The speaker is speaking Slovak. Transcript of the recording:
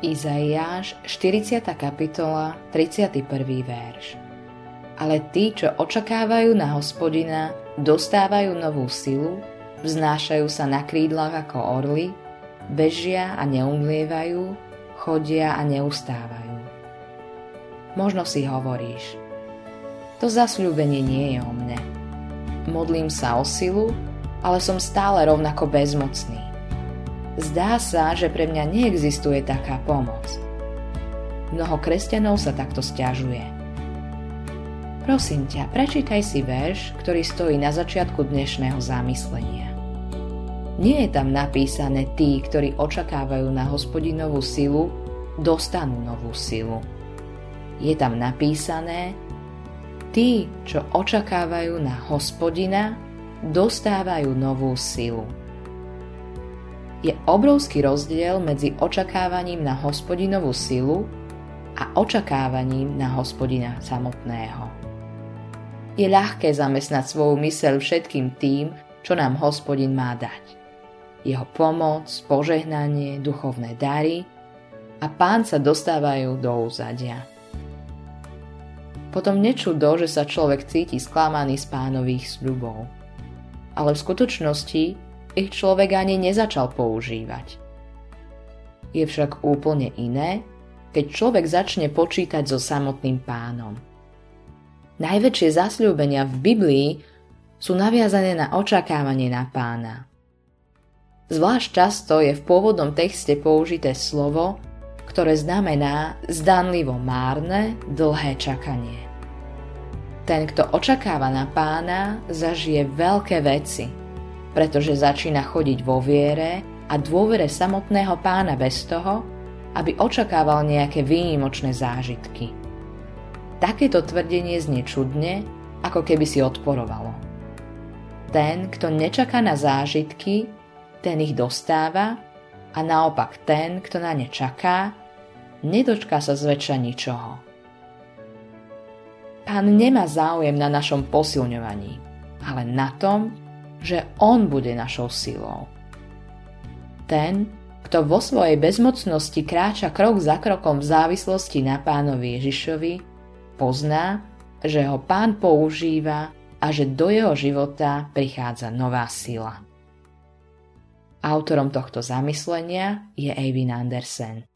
Izaiáš, 40. kapitola, 31. verš. Ale tí, čo očakávajú na hospodina, dostávajú novú silu, vznášajú sa na krídlach ako orly, bežia a neumlievajú, chodia a neustávajú. Možno si hovoríš, to zasľúbenie nie je o mne. Modlím sa o silu, ale som stále rovnako bezmocný. Zdá sa, že pre mňa neexistuje taká pomoc. Mnoho kresťanov sa takto stiažuje. Prosím ťa, prečítaj si verš, ktorý stojí na začiatku dnešného zamyslenia. Nie je tam napísané tí, ktorí očakávajú na hospodinovú silu, dostanú novú silu. Je tam napísané, tí, čo očakávajú na hospodina, dostávajú novú silu je obrovský rozdiel medzi očakávaním na hospodinovú silu a očakávaním na hospodina samotného. Je ľahké zamestnať svoju myseľ všetkým tým, čo nám hospodin má dať. Jeho pomoc, požehnanie, duchovné dary a pán sa dostávajú do úzadia. Potom nečudo, že sa človek cíti sklamaný z pánových sľubov. Ale v skutočnosti ich človek ani nezačal používať. Je však úplne iné, keď človek začne počítať so samotným pánom. Najväčšie zasľúbenia v Biblii sú naviazané na očakávanie na pána. Zvlášť často je v pôvodnom texte použité slovo, ktoré znamená zdanlivo márne, dlhé čakanie. Ten, kto očakáva na pána, zažije veľké veci – pretože začína chodiť vo viere a dôvere samotného pána bez toho, aby očakával nejaké výnimočné zážitky. Takéto tvrdenie znie čudne, ako keby si odporovalo. Ten, kto nečaká na zážitky, ten ich dostáva a naopak ten, kto na ne čaká, nedočká sa zväčša ničoho. Pán nemá záujem na našom posilňovaní, ale na tom, že On bude našou silou. Ten, kto vo svojej bezmocnosti kráča krok za krokom v závislosti na pánovi Ježišovi, pozná, že ho pán používa a že do jeho života prichádza nová sila. Autorom tohto zamyslenia je Eivin Andersen.